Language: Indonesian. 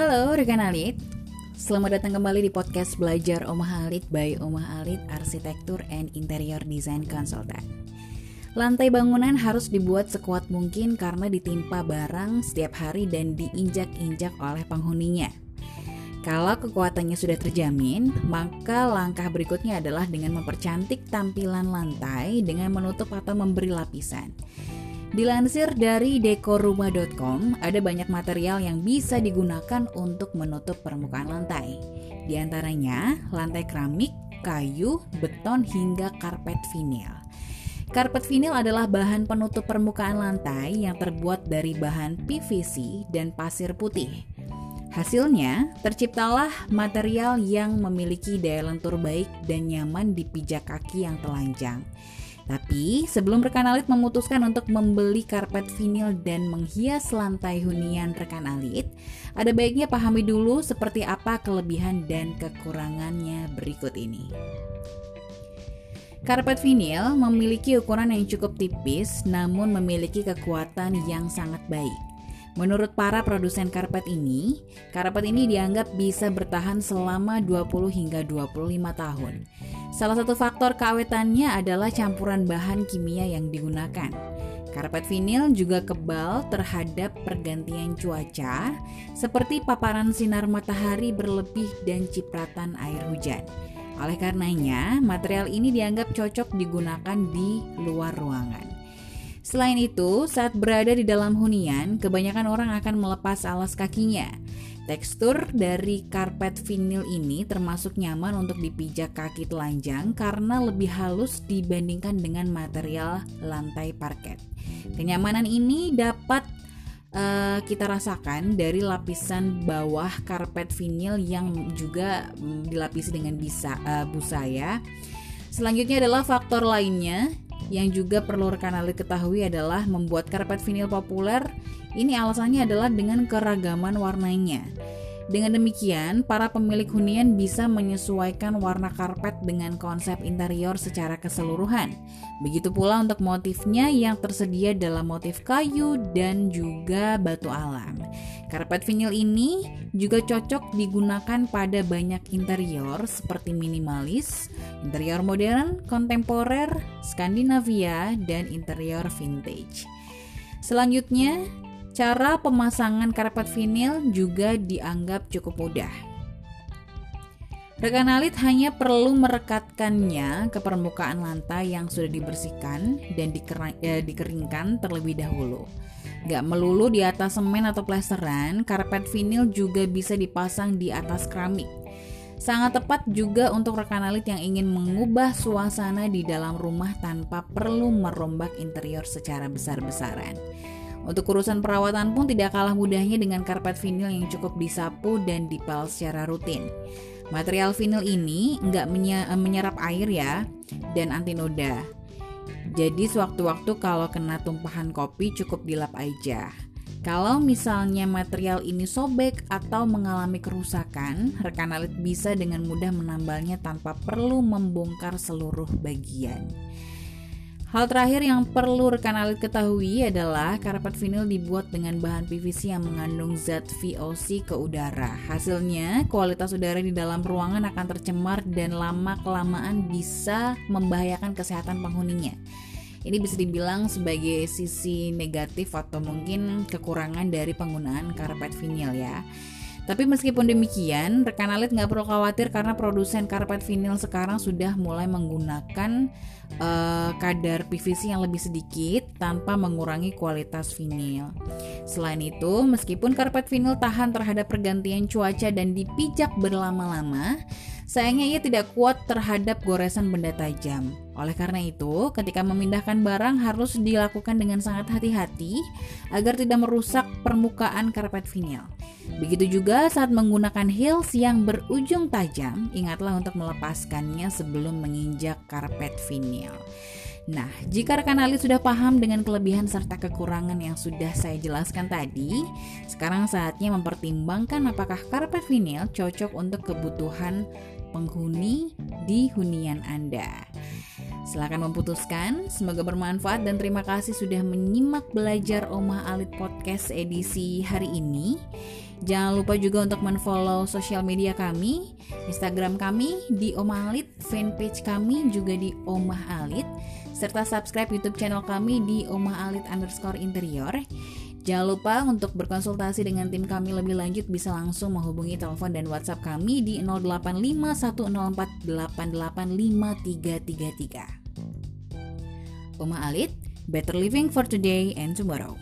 Halo rekan Alit, selamat datang kembali di podcast Belajar Omah Alit by Omah Alit Arsitektur and Interior Design Consultant. Lantai bangunan harus dibuat sekuat mungkin karena ditimpa barang setiap hari dan diinjak-injak oleh penghuninya. Kalau kekuatannya sudah terjamin, maka langkah berikutnya adalah dengan mempercantik tampilan lantai dengan menutup atau memberi lapisan. Dilansir dari dekorrumah.com, ada banyak material yang bisa digunakan untuk menutup permukaan lantai. Di antaranya, lantai keramik, kayu, beton, hingga karpet vinil. Karpet vinil adalah bahan penutup permukaan lantai yang terbuat dari bahan PVC dan pasir putih. Hasilnya, terciptalah material yang memiliki daya lentur baik dan nyaman di pijak kaki yang telanjang. Tapi, sebelum rekan alit memutuskan untuk membeli karpet vinil dan menghias lantai hunian rekan alit, ada baiknya pahami dulu seperti apa kelebihan dan kekurangannya berikut ini. Karpet vinil memiliki ukuran yang cukup tipis namun memiliki kekuatan yang sangat baik. Menurut para produsen karpet ini, karpet ini dianggap bisa bertahan selama 20 hingga 25 tahun. Salah satu faktor keawetannya adalah campuran bahan kimia yang digunakan. Karpet vinil juga kebal terhadap pergantian cuaca, seperti paparan sinar matahari berlebih dan cipratan air hujan. Oleh karenanya, material ini dianggap cocok digunakan di luar ruangan. Selain itu, saat berada di dalam hunian, kebanyakan orang akan melepas alas kakinya. Tekstur dari karpet vinil ini termasuk nyaman untuk dipijak kaki telanjang karena lebih halus dibandingkan dengan material lantai parket. Kenyamanan ini dapat uh, kita rasakan dari lapisan bawah karpet vinil yang juga um, dilapisi dengan bisa, uh, busa ya. Selanjutnya adalah faktor lainnya yang juga perlu rekan alit ketahui adalah membuat karpet vinil populer. Ini alasannya adalah dengan keragaman warnanya. Dengan demikian, para pemilik hunian bisa menyesuaikan warna karpet dengan konsep interior secara keseluruhan. Begitu pula untuk motifnya yang tersedia dalam motif kayu dan juga batu alam. Karpet vinil ini juga cocok digunakan pada banyak interior seperti minimalis, interior modern, kontemporer, Skandinavia, dan interior vintage. Selanjutnya, Cara pemasangan karpet vinil juga dianggap cukup mudah. Rekan alit hanya perlu merekatkannya ke permukaan lantai yang sudah dibersihkan dan eh, dikeringkan terlebih dahulu. Gak melulu di atas semen atau plesteran, karpet vinil juga bisa dipasang di atas keramik. Sangat tepat juga untuk rekan alit yang ingin mengubah suasana di dalam rumah tanpa perlu merombak interior secara besar-besaran. Untuk urusan perawatan pun tidak kalah mudahnya dengan karpet vinil yang cukup disapu dan dipel secara rutin. Material vinil ini nggak menyerap air ya dan anti noda. Jadi sewaktu-waktu kalau kena tumpahan kopi cukup dilap aja. Kalau misalnya material ini sobek atau mengalami kerusakan, rekan alit bisa dengan mudah menambalnya tanpa perlu membongkar seluruh bagian. Hal terakhir yang perlu rekan alit ketahui adalah karpet vinil dibuat dengan bahan PVC yang mengandung zat VOC ke udara. Hasilnya, kualitas udara di dalam ruangan akan tercemar dan lama-kelamaan bisa membahayakan kesehatan penghuninya. Ini bisa dibilang sebagai sisi negatif atau mungkin kekurangan dari penggunaan karpet vinil ya. Tapi meskipun demikian, rekan alit nggak perlu khawatir karena produsen karpet vinil sekarang sudah mulai menggunakan uh, kadar PVC yang lebih sedikit tanpa mengurangi kualitas vinil. Selain itu, meskipun karpet vinil tahan terhadap pergantian cuaca dan dipijak berlama-lama, sayangnya ia tidak kuat terhadap goresan benda tajam. Oleh karena itu, ketika memindahkan barang harus dilakukan dengan sangat hati-hati agar tidak merusak permukaan karpet vinil. Begitu juga saat menggunakan heels yang berujung tajam, ingatlah untuk melepaskannya sebelum menginjak karpet vinil. Nah, jika rekan alit sudah paham dengan kelebihan serta kekurangan yang sudah saya jelaskan tadi, sekarang saatnya mempertimbangkan apakah karpet vinil cocok untuk kebutuhan penghuni di hunian Anda. Silahkan memutuskan, semoga bermanfaat dan terima kasih sudah menyimak belajar Omah Alit Podcast edisi hari ini. Jangan lupa juga untuk menfollow sosial media kami, Instagram kami di Omah Alit, fanpage kami juga di Omah Alit, serta subscribe YouTube channel kami di Omah Alit underscore interior. Jangan lupa untuk berkonsultasi dengan tim kami lebih lanjut bisa langsung menghubungi telepon dan WhatsApp kami di 085104885333. Oma Alit, better living for today and tomorrow.